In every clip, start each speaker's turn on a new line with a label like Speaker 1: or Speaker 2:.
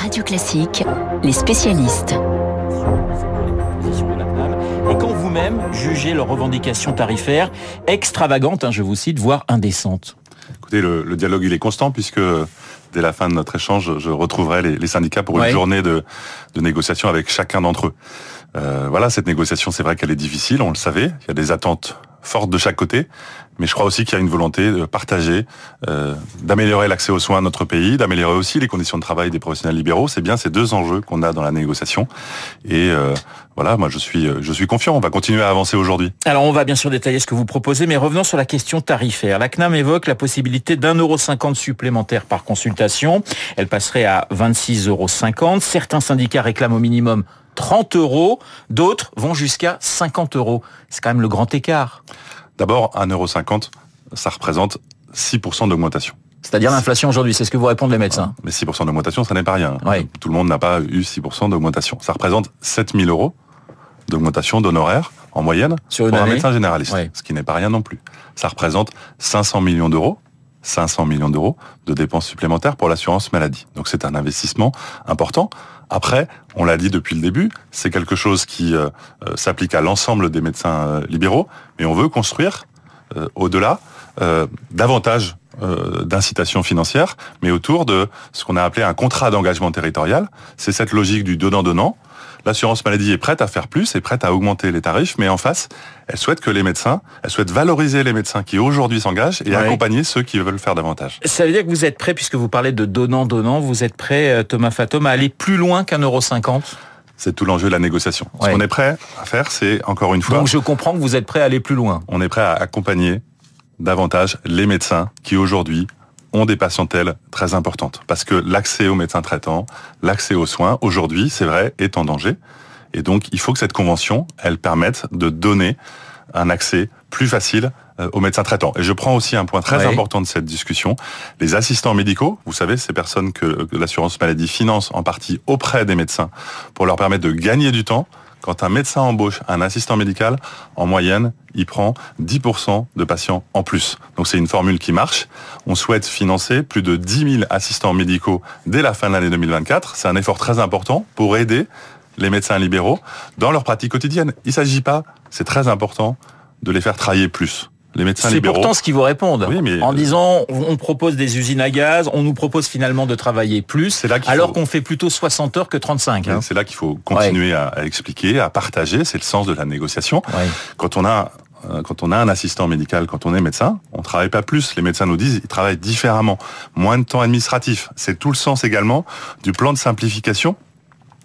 Speaker 1: Radio Classique, les spécialistes.
Speaker 2: Et quand vous-même jugez leurs revendications tarifaires extravagantes, hein, je vous cite, voire indécentes
Speaker 3: Écoutez, le, le, dialogue il est constant puisque dès la fin de notre échange, je retrouverai les, les syndicats pour une journée de, de négociation avec chacun d'entre eux. Euh, voilà, cette négociation, c'est vrai qu'elle est difficile, on le savait. Il y a des attentes fortes de chaque côté, mais je crois aussi qu'il y a une volonté de partager, euh, d'améliorer l'accès aux soins de notre pays, d'améliorer aussi les conditions de travail des professionnels libéraux. C'est bien ces deux enjeux qu'on a dans la négociation. Et euh, voilà, moi je suis, je suis confiant. On va continuer à avancer aujourd'hui.
Speaker 2: Alors on va bien sûr détailler ce que vous proposez, mais revenons sur la question tarifaire. La CNAM évoque la possibilité d'un euro cinquante supplémentaire par consultation. Elle passerait à 26,50 euros. Certains syndicats réclament au minimum 30 euros, d'autres vont jusqu'à 50 euros. C'est quand même le grand écart.
Speaker 3: D'abord, 1,50 euro, ça représente 6% d'augmentation.
Speaker 2: C'est-à-dire l'inflation aujourd'hui, c'est ce que vous répondent les médecins.
Speaker 3: Mais 6% d'augmentation, ça n'est pas rien. Tout le monde n'a pas eu 6% d'augmentation. Ça représente 7000 euros d'augmentation d'honoraires en moyenne
Speaker 2: Sur
Speaker 3: pour
Speaker 2: un
Speaker 3: médecin généraliste, ce qui n'est pas rien non plus. Ça représente 500 millions d'euros 500 millions d'euros de dépenses supplémentaires pour l'assurance maladie. Donc c'est un investissement important. Après, on l'a dit depuis le début, c'est quelque chose qui euh, euh, s'applique à l'ensemble des médecins euh, libéraux, mais on veut construire au-delà davantage d'incitation financière, mais autour de ce qu'on a appelé un contrat d'engagement territorial. C'est cette logique du donnant-donnant l'assurance maladie est prête à faire plus, est prête à augmenter les tarifs, mais en face, elle souhaite que les médecins, elle souhaite valoriser les médecins qui aujourd'hui s'engagent et accompagner ceux qui veulent faire davantage.
Speaker 2: Ça veut dire que vous êtes prêt, puisque vous parlez de donnant-donnant, vous êtes prêt, euh, Thomas Fatom, à aller plus loin qu'un euro cinquante?
Speaker 3: C'est tout l'enjeu de la négociation. Ce qu'on est prêt à faire, c'est encore une fois.
Speaker 2: Donc je comprends que vous êtes prêt à aller plus loin.
Speaker 3: On est prêt à accompagner davantage les médecins qui aujourd'hui ont des patientèles très importantes. Parce que l'accès aux médecins traitants, l'accès aux soins, aujourd'hui, c'est vrai, est en danger. Et donc, il faut que cette convention, elle permette de donner un accès plus facile euh, aux médecins traitants. Et je prends aussi un point très important de cette discussion. Les assistants médicaux, vous savez, ces personnes que l'assurance maladie finance en partie auprès des médecins pour leur permettre de gagner du temps, quand un médecin embauche un assistant médical, en moyenne, il prend 10% de patients en plus. Donc c'est une formule qui marche. On souhaite financer plus de 10 000 assistants médicaux dès la fin de l'année 2024. C'est un effort très important pour aider les médecins libéraux dans leur pratique quotidienne. Il ne s'agit pas, c'est très important, de les faire travailler plus. Les médecins
Speaker 2: C'est pourtant ce qu'ils vous répondent.
Speaker 3: Oui, mais
Speaker 2: en disant, on propose des usines à gaz, on nous propose finalement de travailler plus,
Speaker 3: là
Speaker 2: alors
Speaker 3: faut-
Speaker 2: qu'on fait plutôt 60 heures que 35. hein.
Speaker 3: C'est là qu'il faut continuer à, à expliquer, à partager. C'est le sens de la négociation.
Speaker 2: Ouais.
Speaker 3: Quand on a euh, quand on a un assistant médical, quand on est médecin, on travaille pas plus. Les médecins nous disent, ils travaillent différemment, moins de temps administratif. C'est tout le sens également du plan de simplification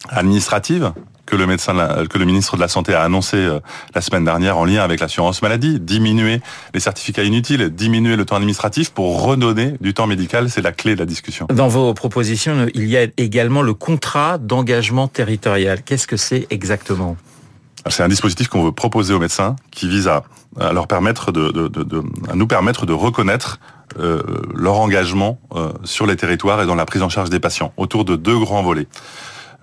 Speaker 3: administrative que le médecin, de la- que le ministre de la Santé a annoncé euh, la semaine dernière en lien avec l'assurance maladie, diminuer les certificats inutiles, diminuer le temps administratif pour redonner du temps médical, c'est la clé de la discussion.
Speaker 2: Dans vos propositions, il y a également le contrat d'engagement territorial. Qu'est-ce que c'est exactement?
Speaker 3: C'est un dispositif qu'on veut proposer aux médecins qui vise à, à leur permettre de, de- de- de- à nous permettre de reconnaître euh, leur engagement euh, sur les territoires et dans la prise en charge des patients autour de deux grands volets.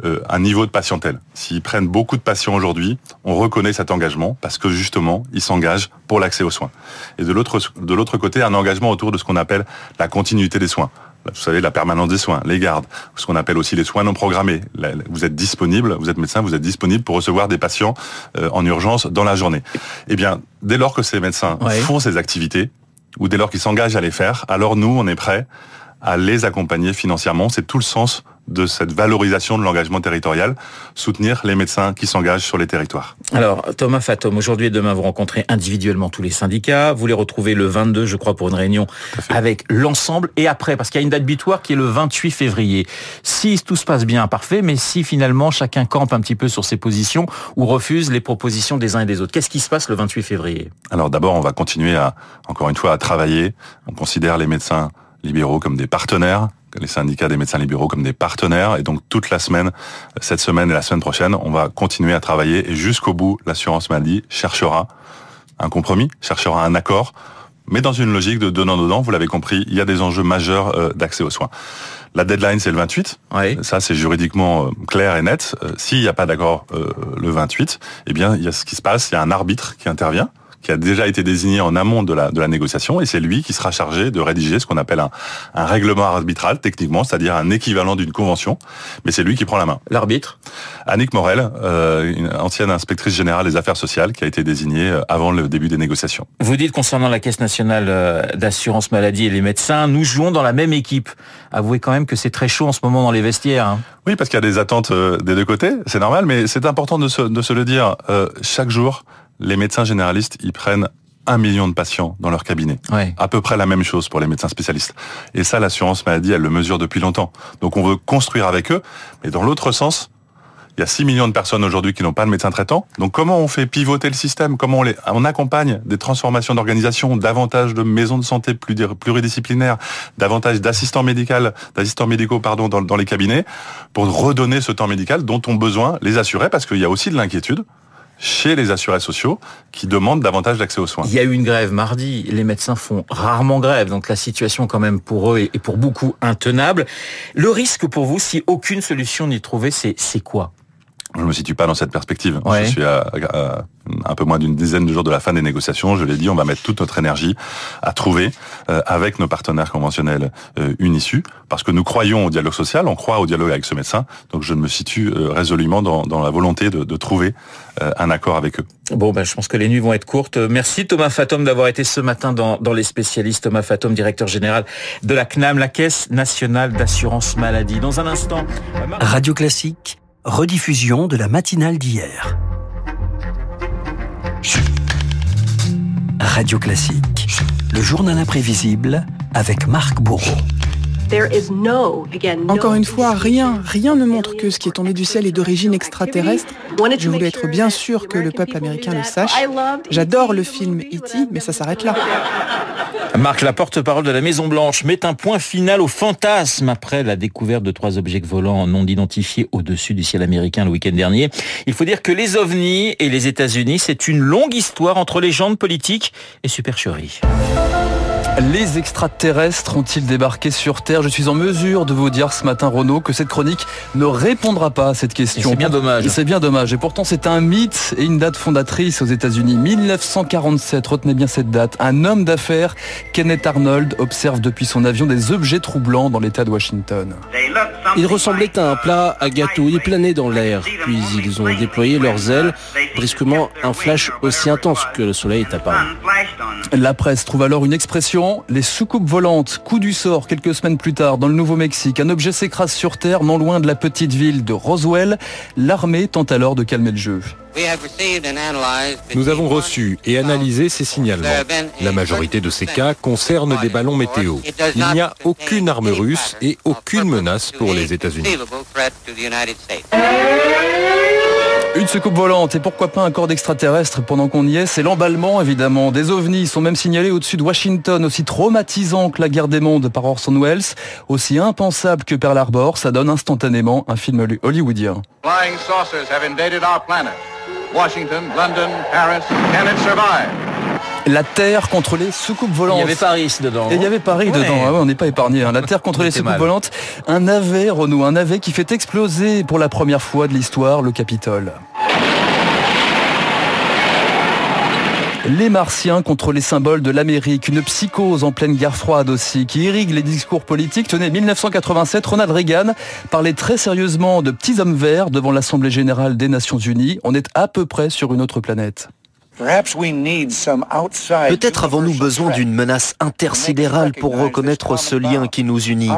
Speaker 3: Euh, un niveau de patientèle. S'ils prennent beaucoup de patients aujourd'hui, on reconnaît cet engagement parce que justement, ils s'engagent pour l'accès aux soins. Et de l'autre de l'autre côté, un engagement autour de ce qu'on appelle la continuité des soins. Vous savez, la permanence des soins, les gardes, ce qu'on appelle aussi les soins non programmés. Vous êtes disponible, vous êtes médecin, vous êtes disponible pour recevoir des patients euh, en urgence dans la journée. Eh bien, dès lors que ces médecins
Speaker 2: Ouais.
Speaker 3: font ces activités, ou dès lors qu'ils s'engagent à les faire, alors nous, on est prêts à les accompagner financièrement. C'est tout le sens de cette valorisation de l'engagement territorial, soutenir les médecins qui s'engagent sur les territoires.
Speaker 2: Alors, Thomas Fatom, aujourd'hui et demain, vous rencontrez individuellement tous les syndicats. Vous les retrouvez le 22, je crois, pour une réunion avec l'ensemble. Et après, parce qu'il y a une date butoir qui est le 28 février. Si tout se passe bien, parfait. Mais si finalement chacun campe un petit peu sur ses positions ou refuse les propositions des uns et des autres, qu'est-ce qui se passe le 28 février?
Speaker 3: Alors d'abord, on va continuer à, encore une fois, à travailler. On considère les médecins libéraux comme des partenaires, les syndicats des médecins libéraux comme des partenaires. Et donc toute la semaine, cette semaine et la semaine prochaine, on va continuer à travailler. Et jusqu'au bout, l'assurance maladie cherchera un compromis, cherchera un accord, mais dans une logique de donnant-donnant. Vous l'avez compris, il y a des enjeux majeurs euh, d'accès aux soins. La deadline, c'est le 28.
Speaker 2: Oui.
Speaker 3: Ça, c'est juridiquement euh, clair et net. Euh, S'il n'y a pas d'accord euh, le 28, eh bien, il y a ce qui se passe. Il y a un arbitre qui intervient, qui a déjà été désigné en amont de la, de la négociation, et c'est lui qui sera chargé de rédiger ce qu'on appelle un, un règlement arbitral, techniquement, c'est-à-dire un équivalent d'une convention, mais c'est lui qui prend la main.
Speaker 2: L'arbitre
Speaker 3: Annick Morel, euh, une ancienne inspectrice générale des affaires sociales, qui a été désignée euh, avant le début des négociations.
Speaker 2: Vous dites concernant la Caisse nationale euh, d'assurance maladie et les médecins, nous jouons dans la même équipe. Avouez quand même que c'est très chaud en ce moment dans les vestiaires. Hein.
Speaker 3: Oui, parce qu'il y a des attentes des deux côtés, c'est normal, mais c'est important de se, de se le dire. Euh, chaque jour, les médecins généralistes, ils prennent un million de patients dans leur cabinet.
Speaker 2: Ouais.
Speaker 3: À peu près la même chose pour les médecins spécialistes. Et ça, l'assurance maladie, elle le mesure depuis longtemps. Donc on veut construire avec eux, mais dans l'autre sens, il y a 6 millions de personnes aujourd'hui qui n'ont pas de médecin traitant. Donc comment on fait pivoter le système? Comment on, les, on accompagne des transformations d'organisation, davantage de maisons de santé pluridisciplinaires, davantage d'assistants médicaux, d'assistants médicaux pardon, dans, dans les cabinets, pour redonner ce temps médical dont ont besoin les assurés, parce qu'il y a aussi de l'inquiétude chez les assurés sociaux qui demandent davantage d'accès aux soins.
Speaker 2: Il y a eu une grève mardi. Les médecins font rarement grève, donc la situation quand même pour eux est pour beaucoup intenable. Le risque pour vous, si aucune solution n'est trouvée, c'est quoi?
Speaker 3: Je ne me situe pas dans cette perspective.
Speaker 2: Ouais.
Speaker 3: Je suis à, à, un peu moins d'une dizaine de jours de la fin des négociations. Je l'ai dit, on va mettre toute notre énergie à trouver, euh, avec nos partenaires conventionnels, euh, une issue, parce que nous croyons au dialogue social, on croit au dialogue avec ce médecin. Donc je me situe euh, résolument dans, dans, la volonté de, de trouver euh, un accord avec eux.
Speaker 2: Bon, ben, je pense que les nuits vont être courtes. Merci Thomas Fatom d'avoir été ce matin dans, dans les spécialistes. Thomas Fatom, directeur général de la CNAM, la Caisse nationale d'assurance maladie. Dans un instant...
Speaker 4: Radio Classique rediffusion de la matinale d'hier. Radio Classique, le journal imprévisible avec Marc Bourreau.
Speaker 5: Encore une fois, rien, rien ne montre que ce qui est tombé du ciel est d'origine extraterrestre. Je voulais être bien sûr que le peuple américain le sache. J'adore le film E.T., mais ça s'arrête là.
Speaker 2: Marc, la porte-parole de la Maison Blanche, met un point final au fantasme après la découverte de trois objets volants non identifiés au-dessus du ciel américain le week-end dernier. Il faut dire que les ovnis et les États-Unis, c'est une longue histoire entre légendes politiques et supercheries.
Speaker 6: Les extraterrestres ont-ils débarqué sur Terre? Je suis en mesure de vous dire ce matin, Renaud, que cette chronique ne répondra pas à cette question.
Speaker 2: C'est bien dommage.
Speaker 6: C'est bien dommage. Et pourtant, c'est un mythe et une date fondatrice aux États-Unis. 1947, retenez bien cette date. Un homme d'affaires, Kenneth Arnold, observe depuis son avion des objets troublants dans l'État de Washington.
Speaker 7: Ils ressemblaient à un plat à gâteau. Ils planaient dans l'air. Puis ils ont déployé leurs ailes. Brusquement, un flash aussi intense que le soleil est apparu.
Speaker 6: La presse trouve alors une expression les soucoupes volantes, coup du sort quelques semaines plus tard dans le Nouveau-Mexique. Un objet s'écrase sur Terre non loin de la petite ville de Roswell. L'armée tente alors de calmer le jeu.
Speaker 8: Nous avons reçu et analysé ces signalements. La majorité de ces cas concernent des ballons météo. Il n'y a aucune arme russe et aucune menace pour les États-Unis.
Speaker 6: Une soucoupe volante et pourquoi pas un corps d'extraterrestre pendant qu'on y est, c'est l'emballement évidemment. Des ovnis sont même signalés au-dessus de Washington, aussi traumatisant que la guerre des mondes par Orson Welles, aussi impensable que Pearl Harbor, ça donne instantanément un film hollywoodien.
Speaker 9: Flying saucers have invaded our planet. Washington, London, Paris, can it survive?
Speaker 6: La Terre contre les soucoupes volantes.
Speaker 2: Il y avait Paris dedans.
Speaker 6: Et il y avait Paris
Speaker 2: Ouais.
Speaker 6: dedans. Ah ouais, on n'est pas épargné. hein. La Terre contre les soucoupes
Speaker 2: mal.
Speaker 6: volantes. Un navet, Renaud, un navet qui fait exploser pour la première fois de l'histoire le Capitole. Les Martiens contre les symboles de l'Amérique, une psychose en pleine guerre froide aussi, qui irrigue les discours politiques. Tenez, 1987, Ronald Reagan parlait très sérieusement de petits hommes verts devant l'Assemblée générale des Nations Unies. On est à peu près sur une autre planète.
Speaker 10: Peut-être avons-nous besoin d'une menace intersidérale pour reconnaître ce lien qui nous unit.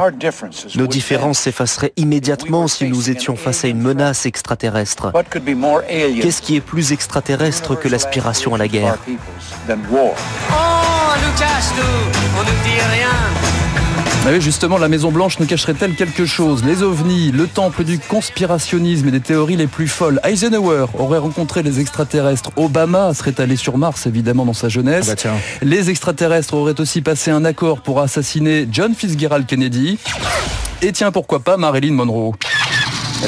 Speaker 10: Nos différences s'effaceraient immédiatement si nous étions face à une menace extraterrestre. Qu'est-ce qui est plus extraterrestre que l'aspiration à la guerre
Speaker 11: Oh, on nous cache tout, on nous dit rien.
Speaker 6: Ah oui, justement, la Maison Blanche nous cacherait-elle quelque chose? Les ovnis, le temple du conspirationnisme et des théories les plus folles. Eisenhower aurait rencontré les extraterrestres. Obama serait allé sur Mars, évidemment, dans sa jeunesse.
Speaker 2: Ah bah.
Speaker 6: Les extraterrestres auraient aussi passé un accord pour assassiner John Fitzgerald Kennedy. Et tiens, pourquoi pas Marilyn Monroe?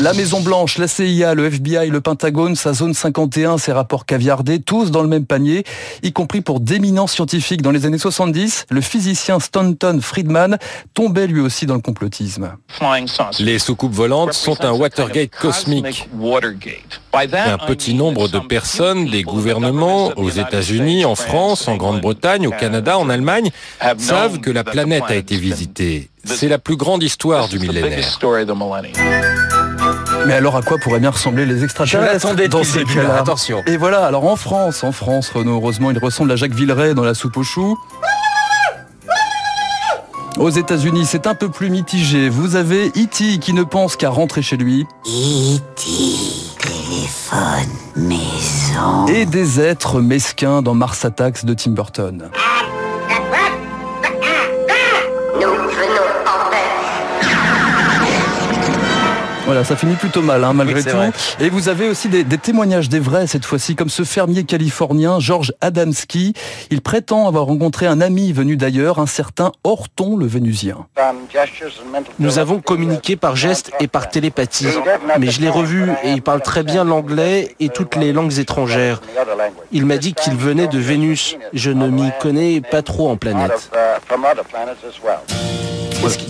Speaker 6: La Maison Blanche, la CIA, le FBI, le Pentagone, sa zone 51, ses rapports caviardés, tous dans le même panier, y compris pour d'éminents scientifiques. Dans les années 70, le physicien Stanton Friedman tombait lui aussi dans le complotisme.
Speaker 8: Les soucoupes volantes sont un Watergate cosmique. Un petit nombre de personnes, des gouvernements, aux États-Unis, en France, en Grande-Bretagne, au Canada, en Allemagne, savent que la planète a été visitée. C'est la plus grande histoire du millénaire.
Speaker 6: Mais alors à quoi pourraient bien ressembler les extraterrestres dans ces cas-là
Speaker 2: Attention.
Speaker 6: Et voilà, alors en France, en France, Renaud, heureusement, il ressemble à Jacques Villeray dans la soupe aux choux. Aux États-Unis, c'est un peu plus mitigé. Vous avez E.T. qui ne pense qu'à rentrer chez lui.
Speaker 12: E.T. téléphone maison.
Speaker 6: Et des êtres mesquins dans Mars Attacks de Tim Burton. Voilà, ça finit plutôt mal, hein, malgré
Speaker 2: Oui,
Speaker 6: tout.
Speaker 2: vrai.
Speaker 6: Et vous avez aussi des, des témoignages des vrais cette fois-ci, comme ce fermier californien, George Adamski. Il prétend avoir rencontré un ami venu d'ailleurs, un certain Horton le Vénusien.
Speaker 7: Nous avons communiqué par gestes et par télépathie, mais je l'ai revu et il parle très bien l'anglais et toutes les langues étrangères. Il m'a dit qu'il venait de Vénus. Je ne m'y connais pas trop en planète.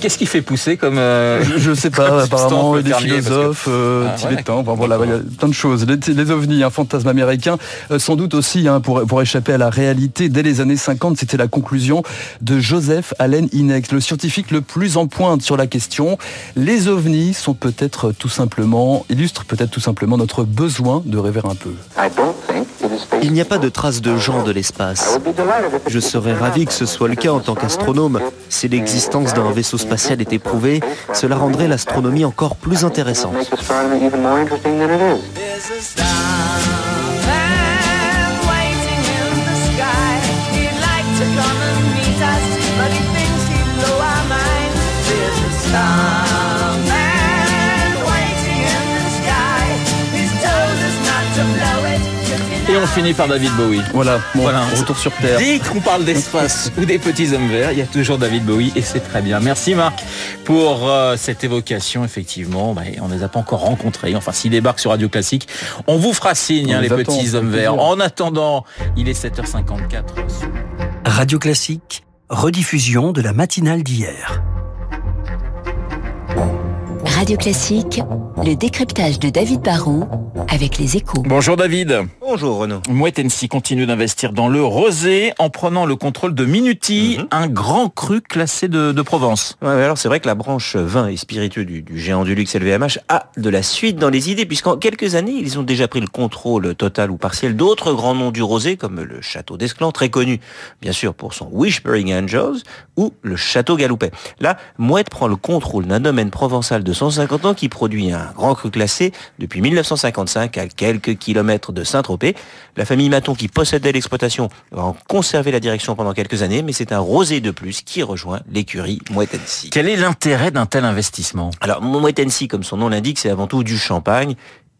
Speaker 2: Qu'est-ce qui, fait pousser comme... euh,
Speaker 6: Je sais pas, apparemment,
Speaker 2: substance,
Speaker 6: des
Speaker 2: que-
Speaker 6: philosophes euh,
Speaker 2: Ah, ouais.
Speaker 6: tibétains, enfin, voilà, il y a plein de choses. Les, les ovnis, un fantasme américain, euh, sans doute aussi, hein, pour, pour échapper à la réalité, dès les années 50, c'était la conclusion de Joseph Allen Hynek, le scientifique le plus en pointe sur la question. Les ovnis sont peut-être tout simplement, illustrent peut-être tout simplement notre besoin de rêver un peu.
Speaker 10: Il n'y a pas de traces de gens de l'espace. Je serais ravi que ce soit le cas en tant qu'astronome. Si l'existence d'un vaisseau spatial était prouvée, cela rendrait l'astronomie encore plus intéressante.
Speaker 2: Et on finit par David Bowie.
Speaker 6: Voilà, bon,
Speaker 2: Voilà.
Speaker 6: retour sur Terre.
Speaker 2: Dès qu'on parle d'espace ou des petits hommes verts, il y a toujours David Bowie et c'est très bien. Merci Marc pour euh, cette évocation. Effectivement, bah, on ne les a pas encore rencontrés. Enfin, s'ils débarquent sur Radio Classique, on vous fera signe, hein, les
Speaker 6: attend,
Speaker 2: petits hommes verts.
Speaker 6: plaisir.
Speaker 2: En attendant, il est 7h54.
Speaker 4: Radio Classique, rediffusion de la matinale d'hier.
Speaker 1: Radio Classique, le décryptage de David Barrault avec les échos.
Speaker 2: Bonjour David.
Speaker 10: Bonjour Renaud.
Speaker 2: Mouette NC continue d'investir dans le rosé en prenant le contrôle de Minuti, un grand cru classé de, de Provence.
Speaker 13: Ouais, alors c'est vrai que la branche vin et spiritueux du, du géant du luxe LVMH a de la suite dans les idées, puisqu'en quelques années, ils ont déjà pris le contrôle total ou partiel d'autres grands noms du rosé, comme le Château d'Esclans, très connu, bien sûr, pour son Whispering Angels, ou le Château Galoupet. Là, Mouette prend le contrôle d'un domaine provençal de 150 ans qui produit un grand cru classé depuis 1955 à quelques kilomètres de Saint-Tropez. La famille Maton qui possédait l'exploitation va en conserver la direction pendant quelques années, mais c'est un rosé de plus qui rejoint l'écurie Hennessy.
Speaker 2: Quel est l'intérêt d'un tel investissement?
Speaker 13: Alors, Hennessy, comme son nom l'indique, c'est avant tout du champagne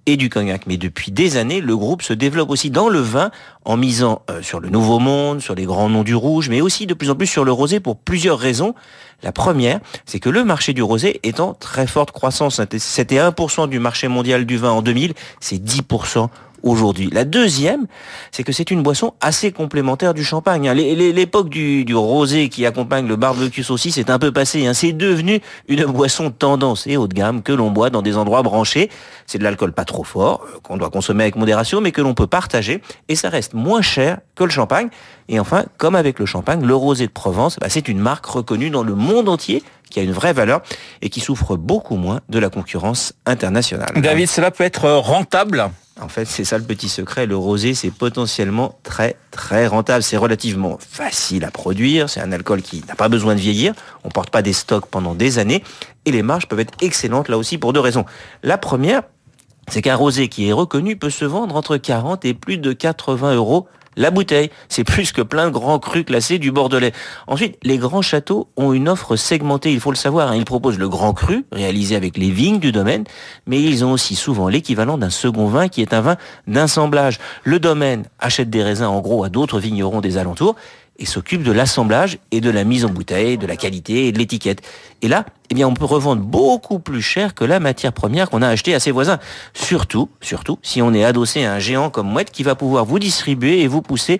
Speaker 13: et du cognac. Mais depuis des années, le groupe se développe aussi dans le vin en misant euh, sur le nouveau monde, sur les grands noms du rouge, mais aussi de plus en plus sur le rosé pour plusieurs raisons. La première, c'est que le marché du rosé est en très forte croissance. C'était 1% du marché mondial du vin en 2000, c'est 10% aujourd'hui. La deuxième, c'est que c'est une boisson assez complémentaire du champagne. hein. L'époque du, du rosé qui accompagne le barbecue saucisse est un peu passée. hein. C'est devenu une boisson tendance et haut de gamme que l'on boit dans des endroits branchés. C'est de l'alcool pas trop fort, euh, qu'on doit consommer avec modération, mais que l'on peut partager. Et ça reste moins cher que le champagne. Et enfin, comme avec le champagne, le rosé de Provence, bah, c'est une marque reconnue dans le monde entier qui a une vraie valeur et qui souffre beaucoup moins de la concurrence internationale.
Speaker 2: David, cela peut être rentable
Speaker 13: En fait, c'est ça le petit secret. Le rosé, c'est potentiellement très, très rentable. C'est relativement facile à produire. C'est un alcool qui n'a pas besoin de vieillir. On porte pas des stocks pendant des années. Et les marges peuvent être excellentes là aussi pour deux raisons. La première, c'est qu'un rosé qui est reconnu peut se vendre entre 40 et plus de 80 euros la bouteille. C'est plus que plein de grands crus classés du Bordelais. Ensuite, les grands châteaux ont une offre segmentée, il faut le savoir. hein. Ils proposent le grand cru, réalisé avec les vignes du domaine, mais ils ont aussi souvent l'équivalent d'un second vin qui est un vin d'assemblage. Le domaine achète des raisins en gros à d'autres vignerons des alentours et s'occupe de l'assemblage et de la mise en bouteille, de la qualité et de l'étiquette. Et là, eh bien, on peut revendre beaucoup plus cher que la matière première qu'on a achetée à ses voisins. Surtout, surtout, si on est adossé à un géant comme Mouette qui va pouvoir vous distribuer et vous pousser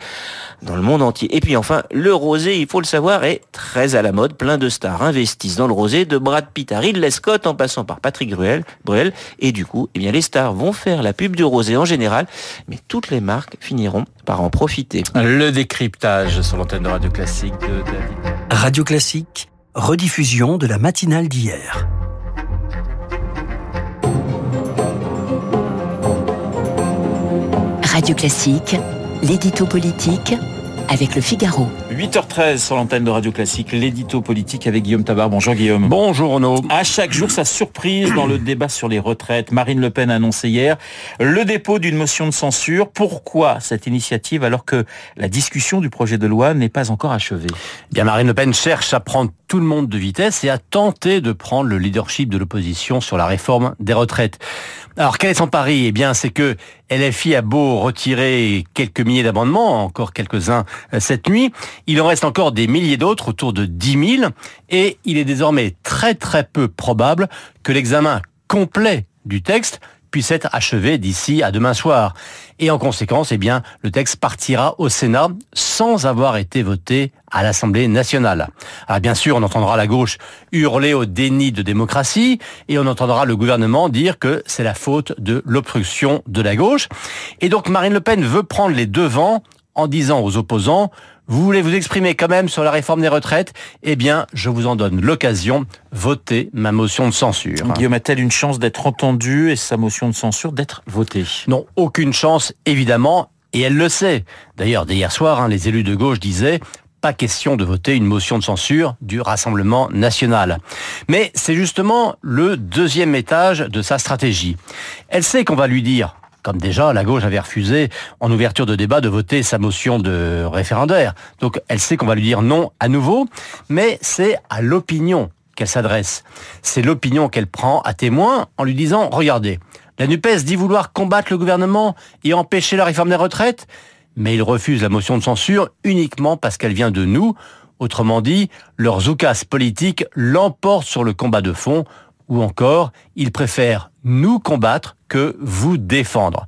Speaker 13: dans le monde entier. Et puis enfin, le rosé, il faut le savoir, est très à la mode. Plein de stars investissent dans le rosé, de Brad Pitt à Ridley Scott en passant par Patrick Bruel. Bruel et du coup, eh bien, les stars vont faire la pub du rosé en général, mais toutes les marques finiront par en profiter.
Speaker 2: Le décryptage sur l'antenne de Radio Classique de David.
Speaker 4: Radio Classique, rediffusion de la matinale d'hier.
Speaker 1: Radio Classique, l'édito politique avec le Figaro.
Speaker 2: 8h13 sur l'antenne de Radio Classique, l'édito politique avec Guillaume Tabar. Bonjour Guillaume.
Speaker 6: Bonjour Renaud.
Speaker 2: À chaque jour, sa surprise dans le débat sur les retraites. Marine Le Pen a annoncé hier le dépôt d'une motion de censure. Pourquoi cette initiative alors que la discussion du projet de loi n'est pas encore achevée?
Speaker 14: Bien, Marine Le Pen cherche à prendre tout le monde de vitesse et à tenter de prendre le leadership de l'opposition sur la réforme des retraites. Alors quel est son pari? Eh bien c'est que LFI a beau retirer quelques milliers d'amendements, encore quelques-uns euh, cette nuit, il en reste encore des milliers d'autres, autour de 10 000, et il est désormais très très peu probable que l'examen complet du texte puisse être achevé d'ici à demain soir. Et en conséquence, eh bien, le texte partira au Sénat sans avoir été voté à l'Assemblée nationale. Alors bien sûr, on entendra la gauche hurler au déni de démocratie et on entendra le gouvernement dire que c'est la faute de l'obstruction de la gauche. Et donc Marine Le Pen veut prendre les devants en disant aux opposants vous voulez vous exprimer quand même sur la réforme des retraites? Eh bien, je vous en donne l'occasion. Votez ma motion de censure.
Speaker 2: Guillaume a-t-elle une chance d'être entendue et sa motion de censure d'être votée?
Speaker 14: Non, aucune chance, évidemment, et elle le sait. D'ailleurs, dès hier soir, hein, les élus de gauche disaient pas question de voter une motion de censure du Rassemblement national. Mais c'est justement le deuxième étage de sa stratégie. Elle sait qu'on va lui dire comme déjà la gauche avait refusé en ouverture de débat de voter sa motion de référendaire. Donc elle sait qu'on va lui dire non à nouveau, mais c'est à l'opinion qu'elle s'adresse. C'est l'opinion qu'elle prend à témoin en lui disant, regardez, la NUPES dit vouloir combattre le gouvernement et empêcher la réforme des retraites, mais il refuse la motion de censure uniquement parce qu'elle vient de nous. Autrement dit, leur zoukas politique l'emporte sur le combat de fond, ou encore, ils préfèrent nous combattre que vous défendre.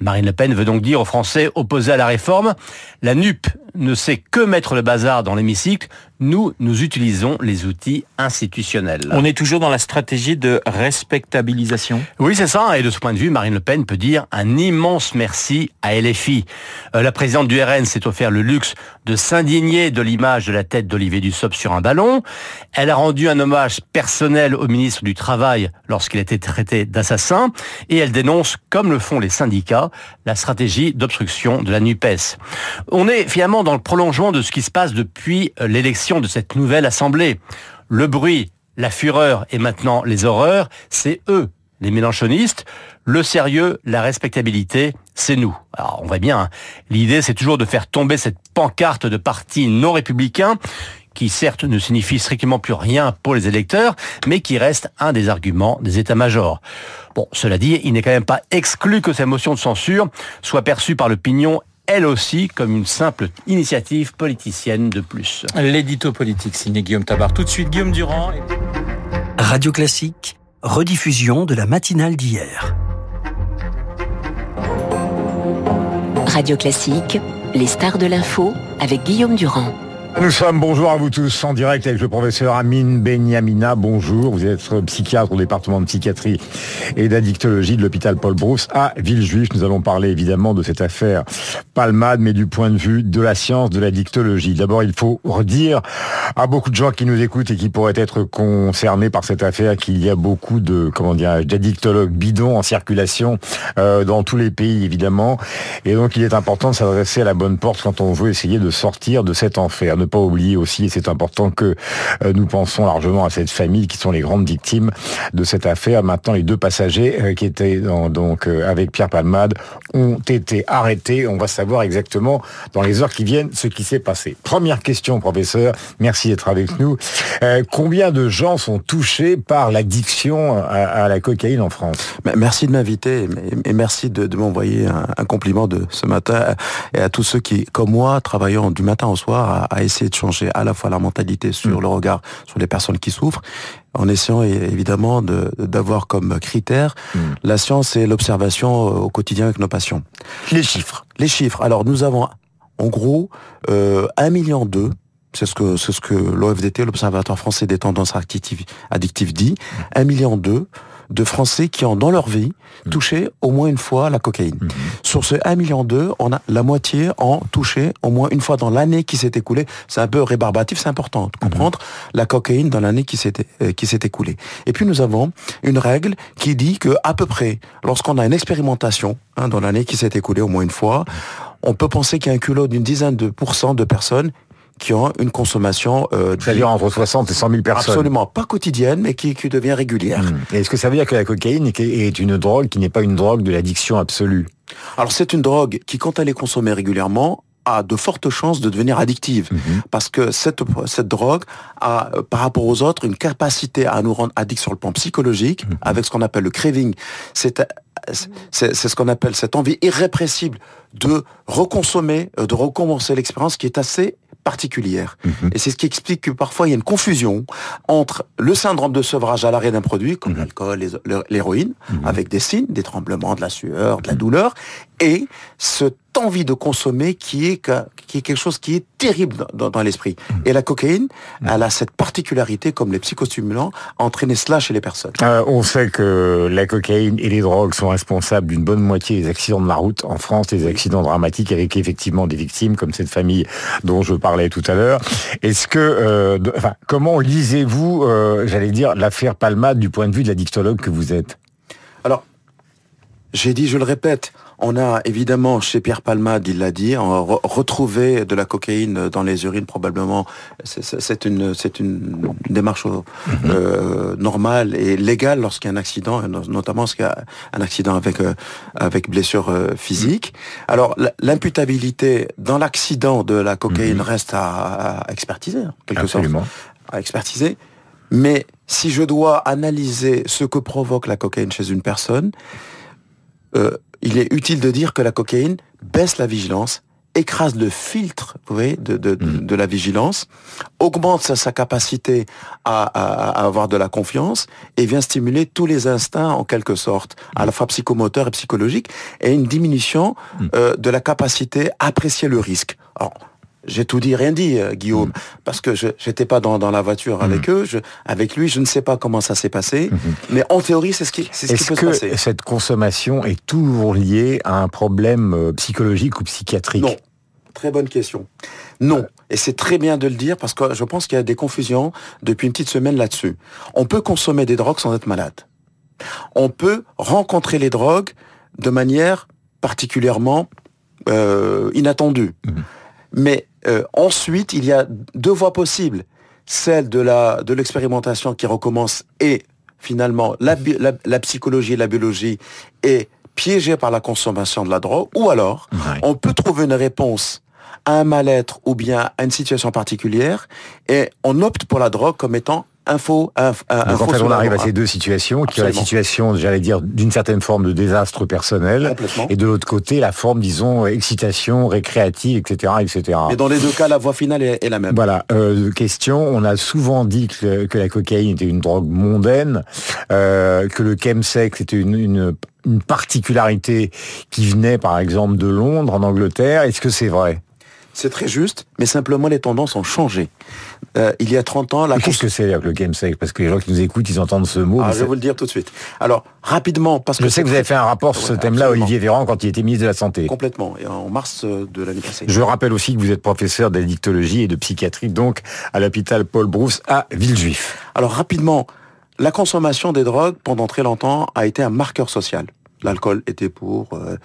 Speaker 14: Marine Le Pen veut donc dire aux Français opposés à la réforme, la NUP ne sait que mettre le bazar dans l'hémicycle, nous, nous utilisons les outils institutionnels.
Speaker 2: On est toujours dans la stratégie de respectabilisation
Speaker 14: Oui, c'est ça, et de ce point de vue, Marine Le Pen peut dire un immense merci à LFI. Euh, la présidente du RN s'est offert le luxe de s'indigner de l'image de la tête d'Olivier Dussopt sur un ballon. Elle a rendu un hommage personnel au ministre du Travail lorsqu'il a été traité d'assassin, et elle dénonce, comme le font les syndicats, la stratégie d'obstruction de la NUPES. On est finalement dans le prolongement de ce qui se passe depuis euh, de cette nouvelle Assemblée. Le bruit, la fureur et maintenant les horreurs, c'est eux, les mélanchonistes. Le sérieux, la respectabilité, c'est nous. Alors on voit bien, hein. l'idée c'est toujours de faire tomber cette pancarte de parti non républicain qui certes ne signifie strictement plus rien pour les électeurs, mais qui reste un des arguments des états-majors. Bon, cela dit, il n'est quand même pas exclu que cette motion de censure soit perçue par l'opinion elle aussi comme une simple initiative politicienne de plus.
Speaker 2: L'édito politique signé Guillaume Tabar. Tout de suite Guillaume Durand.
Speaker 4: Radio Classique, rediffusion de la matinale d'hier.
Speaker 1: Radio Classique, les stars de l'info avec Guillaume Durand.
Speaker 15: Nous sommes, bonjour à vous tous, en direct avec le professeur Amine Benyamina. Bonjour, vous êtes psychiatre au département de psychiatrie et d'addictologie de l'hôpital Paul Brousse à Villejuif. Nous allons parler évidemment de cette affaire palmade, mais du point de vue de la science de l'addictologie. D'abord, il faut redire à beaucoup de gens qui nous écoutent et qui pourraient être concernés par cette affaire qu'il y a beaucoup de, comment d'addictologues bidons en circulation euh, dans tous les pays, évidemment. Et donc, il est important de s'adresser à la bonne porte quand on veut essayer de sortir de cet enfer pas oublier aussi, et c'est important que euh, nous pensons largement à cette famille qui sont les grandes victimes de cette affaire. Maintenant, les deux passagers euh, qui étaient donc euh, avec Pierre Palmade ont été arrêtés. On va savoir exactement dans les heures qui viennent ce qui s'est passé. Première question, professeur. Merci d'être avec nous. combien de gens sont touchés par l'addiction à, la cocaïne en France?
Speaker 16: Merci de m'inviter et merci de, m'envoyer un, compliment de ce matin et à tous ceux qui, comme moi, travaillent du matin au soir à, à essayer essayer de changer à la fois la mentalité sur mm. le regard sur les personnes qui souffrent, en essayant évidemment d'avoir comme critère mm. la science et l'observation au quotidien avec nos patients.
Speaker 15: Les chiffres.
Speaker 16: Les chiffres. Alors nous avons en gros euh, 1 million d'eux c'est ce que c'est ce que l'OFDT, l'Observatoire français des tendances addictives, addictives dit. Un million d'eux de Français qui ont dans leur vie mmh. touché au moins une fois la cocaïne. Mmh. Sur ce 1 million d'eux, on a la moitié ont touché au moins une fois dans l'année qui s'est écoulée. C'est un peu rébarbatif, c'est important de comprendre la cocaïne dans l'année qui s'est euh, qui s'est écoulée. Et puis nous avons une règle qui dit que à peu près, lorsqu'on a une expérimentation hein, dans l'année qui s'est écoulée au moins une fois, on peut penser qu'il y a un culot d'une dizaine de pourcents de personnes qui ont une consommation...
Speaker 15: Euh, C'est-à-dire entre 60 et 100 000 personnes
Speaker 16: Absolument, pas quotidienne, mais qui, qui devient régulière.
Speaker 15: Hmm. Est-ce que ça veut dire que la cocaïne est une drogue qui n'est pas une drogue de l'addiction absolue?
Speaker 16: Alors c'est une drogue qui, quand elle est consommée régulièrement, a de fortes chances de devenir addictive. Mhm. Parce que cette, cette drogue a, euh, par rapport aux autres, une capacité à nous rendre addicts sur le plan psychologique, mhm. avec ce qu'on appelle le craving. C'est c'est ce qu'on appelle cette envie irrépressible de reconsommer, euh, de recommencer l'expérience qui est assez particulière. Mhm. Et c'est ce qui explique que parfois il y a une confusion entre le syndrome de sevrage à l'arrêt d'un produit, comme mhm. l'alcool, l'héroïne, mhm. avec des signes, des tremblements, de la sueur, de la douleur, et cette envie de consommer qui est, qui est quelque chose qui est terrible dans, l'esprit. Mm. Et la cocaïne, mm. elle a cette particularité, comme les psychostimulants, à entraîner cela chez les personnes.
Speaker 15: Euh, on sait que la cocaïne et les drogues sont responsables d'une bonne moitié des accidents de la route en France, des accidents dramatiques avec effectivement des victimes comme cette famille dont je parlais tout à l'heure. Est-ce que, euh, enfin, comment lisez-vous, euh, j'allais dire, l'affaire Palmade du point de vue de la dictologue que vous êtes?
Speaker 16: Alors, j'ai dit, je le répète, on a évidemment chez Pierre Palmade, il l'a dit, retrouvé de la cocaïne dans les urines probablement. C'est une, c'est une démarche mhm. euh, normale et légale lorsqu'il y a un accident, notamment lorsqu'il y a un accident avec euh, avec blessure euh, physique. Alors l'imputabilité dans l'accident de la cocaïne mhm. reste à, expertiser, quelque
Speaker 15: Absolument.
Speaker 16: sorte, à expertiser. Mais si je dois analyser ce que provoque la cocaïne chez une personne, euh, il est utile de dire que la cocaïne baisse la vigilance, écrase le filtre vous voyez, de, de, mm. la vigilance, augmente sa, capacité à, avoir de la confiance et vient stimuler tous les instincts en quelque sorte, à la fois psychomoteur et psychologique, et une diminution mm. euh, de la capacité à apprécier le risque. J'ai tout dit, rien dit, euh, Guillaume, mm. parce que je n'étais pas dans, la voiture avec mm. eux. Je, avec lui, je ne sais pas comment ça s'est passé, mm-hmm. mais en théorie, c'est ce qui, c'est ce qui peut
Speaker 15: que
Speaker 16: se passer.
Speaker 15: cette consommation est toujours liée à un problème euh, psychologique ou psychiatrique?
Speaker 16: Non. Très bonne question. Non. Et c'est très bien de le dire parce que je pense qu'il y a des confusions depuis une petite semaine là-dessus. On peut consommer des drogues sans être malade. On peut rencontrer les drogues de manière particulièrement euh, inattendue. Mm-hmm. Mais euh, ensuite, il y a deux voies possibles. Celle de la de l'expérimentation qui recommence et finalement la, la, psychologie et la biologie est piégée par la consommation de la drogue, ou alors on peut trouver une réponse à un mal-être ou bien à une situation particulière et on opte pour la drogue comme étant info, inf,
Speaker 15: Donc en fait, on arrive à ces deux situations, qui est la situation, j'allais dire, d'une certaine forme de désastre personnel, et de l'autre côté, la forme, disons, excitation, récréative, etc., etc.
Speaker 16: Et dans les deux cas, la voie finale est, la même.
Speaker 15: Voilà. Euh, question, on a souvent dit que, que, la cocaïne était une drogue mondaine, euh, que le chemsex était une, une une particularité qui venait par exemple de Londres, en Angleterre. Est-ce que c'est vrai?
Speaker 16: C'est très juste, mais simplement les tendances ont changé. Euh, il y a 30 ans,
Speaker 15: la... Qu'est-ce que c'est le game sex Parce que les gens qui nous écoutent, ils entendent ce mot.
Speaker 16: Ah, je vais vous le dire tout de suite. Alors, rapidement, parce
Speaker 15: que...
Speaker 16: Je
Speaker 15: sais que vous avez fait un rapport sur ce thème-là, Olivier Véran, quand il était ministre de la Santé.
Speaker 16: Complètement, et en mars euh, de l'année passée.
Speaker 15: Je rappelle aussi que vous êtes professeur d'addictologie et de psychiatrie, donc à l'hôpital Paul Brousse à Villejuif.
Speaker 16: Alors, rapidement, la consommation des drogues, pendant très longtemps, a été un marqueur social. L'alcool était pour euh,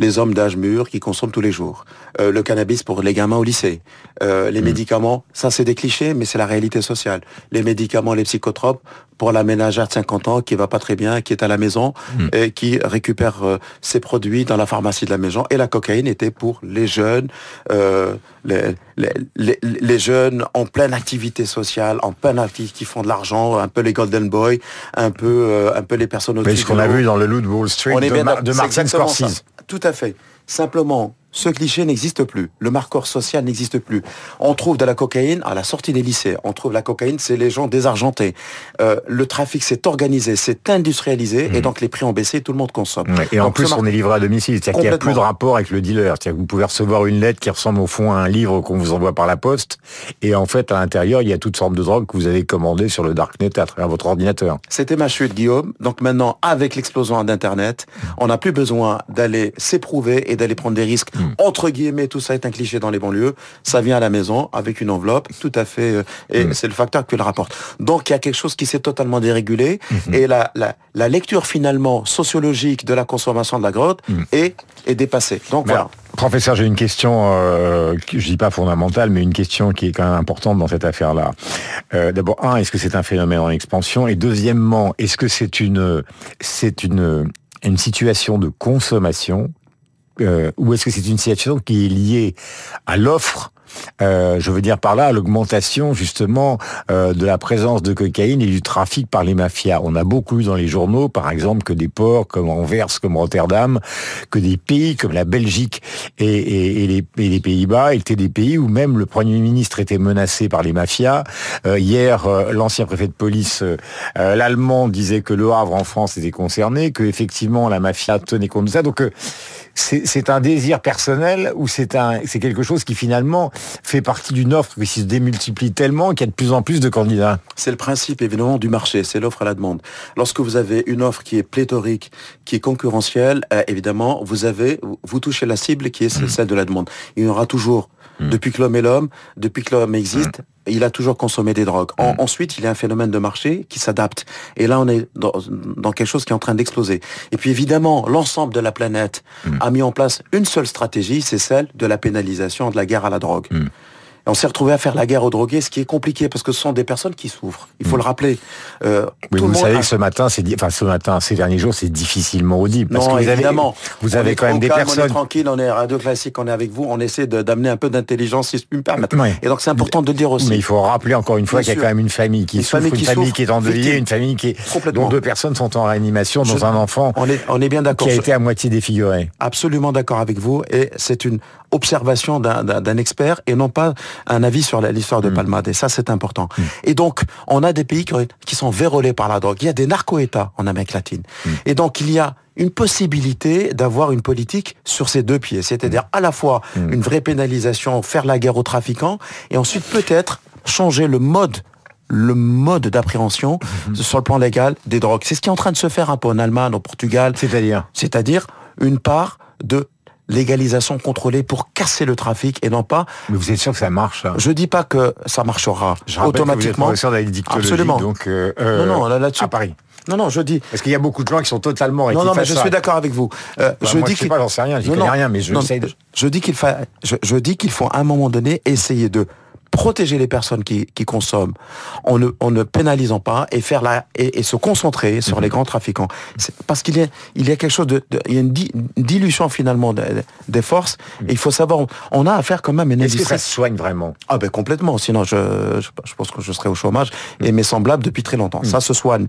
Speaker 16: les hommes d'âge mûr qui consomment tous les jours. Euh, le cannabis pour les gamins au lycée. Euh, les mm. médicaments, ça c'est des clichés, mais c'est la réalité sociale. Les médicaments, les psychotropes pour la ménagère de 50 ans qui va pas très bien, qui est à la maison mm. et qui récupère euh, ses produits dans la pharmacie de la maison. Et la cocaïne était pour les jeunes, les, les, les, jeunes en pleine activité sociale, en pleine activité qui font de l'argent, un peu les Golden Boys, un peu, un peu les personnes au
Speaker 15: ce qu'on a vu dans le Loot Wall Street de, de Martin Scorsese.
Speaker 16: Tout à fait. Simplement, ce cliché n'existe plus. Le marqueur social n'existe plus. On trouve de la cocaïne à la sortie des lycées. On trouve la cocaïne, c'est les gens désargentés. Euh, le trafic s'est organisé, s'est industrialisé, et mmh. donc les prix ont baissé, tout le monde consomme.
Speaker 15: et en plus, on est livré à domicile, c'est-à-dire qu'il n'y a plus de rapport avec le dealer. C'est-à-dire que vous pouvez recevoir une lettre qui ressemble au fond à un livre qu'on vous envoie par la poste, et en fait, à l'intérieur, il y a toutes sortes de drogues que vous avez commandées sur le darknet à travers votre ordinateur.
Speaker 16: C'était ma chute, Guillaume. Donc maintenant, avec l'explosion d'Internet, on n'a plus besoin d'aller s'éprouver et d'aller prendre des risques. Entre guillemets tout ça est un cliché dans les banlieues. Ça vient à la maison avec une enveloppe, tout à fait, euh, et mm. c'est le facteur qui le rapporte. Donc il y a quelque chose qui s'est totalement dérégulé, mm-hmm. et la, la, lecture finalement sociologique de la consommation de la grotte mm. est, est dépassée. Donc voilà.
Speaker 15: Professeur, j'ai une question, euh, je dis pas fondamentale, mais une question qui est quand même importante dans cette affaire-là. Euh, d'abord, un, est-ce que c'est un phénomène en expansion? Et deuxièmement, est-ce que c'est une, c'est une, une situation de consommation euh, ou est-ce que c'est une situation qui est liée à l'offre euh, je veux dire par là l'augmentation justement euh, de la présence de cocaïne et du trafic par les mafias. On a beaucoup lu dans les journaux, par exemple, que des ports comme Anvers, comme Rotterdam, que des pays comme la Belgique et, les, les Pays-Bas étaient des pays où même le Premier ministre était menacé par les mafias. Euh, hier, l'ancien préfet de police, l'allemand, disait que le Havre en France était concerné, que effectivement la mafia tenait compte de ça. Donc c'est un désir personnel ou c'est quelque chose qui finalement fait partie d'une offre qui se démultiplie tellement qu'il y a de plus en plus de candidats?
Speaker 16: C'est le principe évidemment du marché, c'est l'offre à la demande. Lorsque vous avez une offre qui est pléthorique, qui est concurrentielle, euh, évidemment, vous avez, vous touchez la cible qui est celle de la demande. Il y aura toujours Hmm. Depuis que l'homme est l'homme, depuis que l'homme existe, hmm. Il a toujours consommé des drogues. Hmm. ensuite, il y a un phénomène de marché qui s'adapte. Et là, on est dans, quelque chose qui est en train d'exploser. Et puis évidemment, l'ensemble de la planète a mis en place une seule stratégie, c'est celle de la pénalisation de la guerre à la drogue on s'est retrouvé à faire la guerre aux drogués, ce qui est compliqué parce que ce sont des personnes qui souffrent. Il faut mm. le rappeler.
Speaker 15: Euh, vous savez que ce matin, c'est enfin ce matin, ces derniers jours, c'est difficilement audible
Speaker 16: parce
Speaker 15: que
Speaker 16: vous évidemment.
Speaker 15: Avez, vous avez quand même des personnes. On
Speaker 16: est tranquille, on est radio classique, on est avec vous, on essaie d'amener un peu d'intelligence, si je puis me permettre. Et donc c'est important de le dire aussi.
Speaker 15: Mais il faut rappeler encore une fois qu'il y a quand même une famille qui souffre, une famille qui est endeuillée, une famille qui est dont deux personnes sont en réanimation, dans un enfant.
Speaker 16: On est on est bien d'accord.
Speaker 15: Qui a été à moitié défiguré.
Speaker 16: Absolument d'accord avec vous et c'est une observation d'un expert et non pas un avis sur l'histoire de mm. Palmade. Et ça, c'est important. Mm. Et donc, on a des pays qui sont vérolés par la drogue. Il y a des narco-États en Amérique latine. Mm. Et donc, il y a une possibilité d'avoir une politique sur ces deux pieds. C'est-à-dire à la fois une vraie pénalisation, faire la guerre aux trafiquants, et ensuite peut-être changer le mode le mode d'appréhension mm-hmm. sur le plan légal des drogues. C'est ce qui est en train de se faire un peu en Allemagne, au Portugal.
Speaker 15: C'est-à-dire?
Speaker 16: C'est-à-dire une part de légalisation contrôlée pour casser le trafic et non pas.
Speaker 15: Mais vous êtes sûr que ça marche hein?
Speaker 16: Je dis pas que ça marchera Je automatiquement.
Speaker 15: Que vous êtes Absolument. Donc euh,
Speaker 16: non, non, là-dessus.
Speaker 15: À Paris.
Speaker 16: Non, non, je dis.
Speaker 15: Parce qu'il y a beaucoup de gens qui sont totalement
Speaker 16: Non, non, mais je suis d'accord avec vous.
Speaker 15: Euh, bah, je dis je sais pas, j'en sais rien, je connais rien, mais je
Speaker 16: de... Je dis qu'il faut, je dis qu'il faut à un moment donné essayer de protéger les personnes qui, qui consomment en ne, en ne pénalisant pas et faire la et, se concentrer sur les grands trafiquants. Parce qu'il y a il y a quelque chose de, il y a une, dilution finalement des forces. Et il faut savoir, on a affaire quand même à une
Speaker 15: Est-ce que ça se soigne vraiment?
Speaker 16: Ah ben complètement. Sinon, je, je, pense que je serais au chômage et mes semblables depuis très longtemps. Ça se soigne.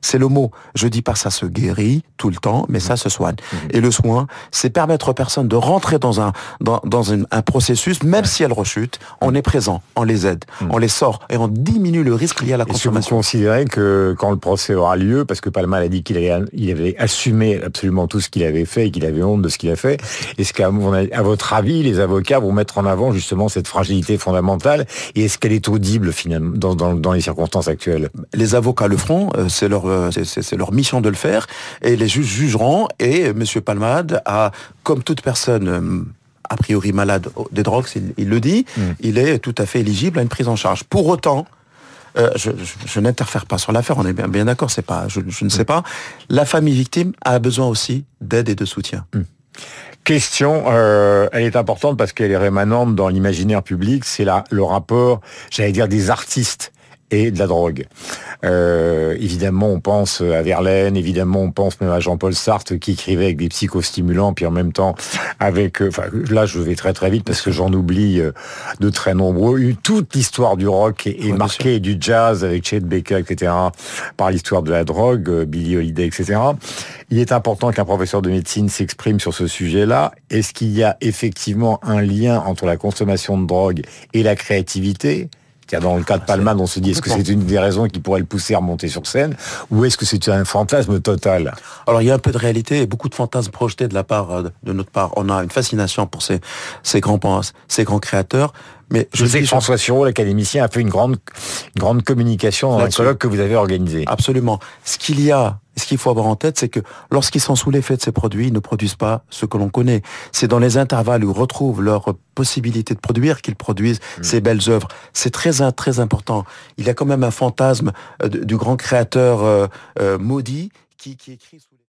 Speaker 16: C'est le mot. Je dis pas ça se guérit tout le temps, mais ça se soigne. Et le soin, c'est permettre aux personnes de rentrer dans un dans, dans un processus, même si elles rechutent, on est présent on les aide, hmm. on les sort et on diminue le risque lié à la consommation.
Speaker 15: Est-ce que vous considérez que quand le procès aura lieu, parce que Palma a dit qu'il avait, il avait assumé absolument tout ce qu'il avait fait et qu'il avait honte de ce qu'il a fait, est-ce qu'à à votre avis, les avocats vont mettre en avant justement cette fragilité fondamentale et est-ce qu'elle est audible finalement dans, les circonstances actuelles?
Speaker 16: Les avocats le feront, euh, c'est leur, euh, c'est leur mission de le faire et les juges jugeront et M. Palmade a, comme toute personne euh, a priori malade des drogues, il, le dit, mm. il est tout à fait éligible à une prise en charge. Pour autant, euh, je, n'interfère pas sur l'affaire, on est bien, bien d'accord, c'est pas, je, ne sais mm. pas. La famille victime a besoin aussi d'aide et de soutien. Mm.
Speaker 15: Question, euh, elle est importante parce qu'elle est rémanente dans l'imaginaire public, c'est le rapport, j'allais dire, des artistes et de la drogue. Euh, évidemment, on pense à Verlaine, évidemment, on pense même à Jean-Paul Sartre qui écrivait avec des psychostimulants, puis en même temps avec... Euh, enfin, là, je vais très très vite parce que j'en oublie euh, de très nombreux. Toute l'histoire du rock est, marquée, du jazz avec Chet Baker, etc., par l'histoire de la drogue, euh, Billy Holiday, etc. Il est important qu'un professeur de médecine s'exprime sur ce sujet-là. Est-ce qu'il y a effectivement un lien entre la consommation de drogue et la créativité? Dans le cas de Palman, on se dit, est-ce que c'est une des raisons qui pourrait le pousser à remonter sur scène ou est-ce que c'est un fantasme total?
Speaker 16: Alors, il y a un peu de réalité et beaucoup de fantasmes projetés de la part, euh, de notre part. On a une fascination pour ces, ces grands, ces grands créateurs.
Speaker 15: Mais je, sais que François Sureau, l'académicien, a fait une grande, une grande communication dans un colloque que vous avez organisé.
Speaker 16: Absolument. Ce qu'il y a ce qu'il faut avoir en tête, c'est que lorsqu'ils sont sous l'effet de ces produits, ils ne produisent pas ce que l'on connaît. C'est dans les intervalles où ils retrouvent leur possibilité de produire qu'ils produisent mm. ces belles œuvres. C'est très très important. Il y a quand même un fantasme euh, du grand créateur euh, euh, maudit qui, qui écrit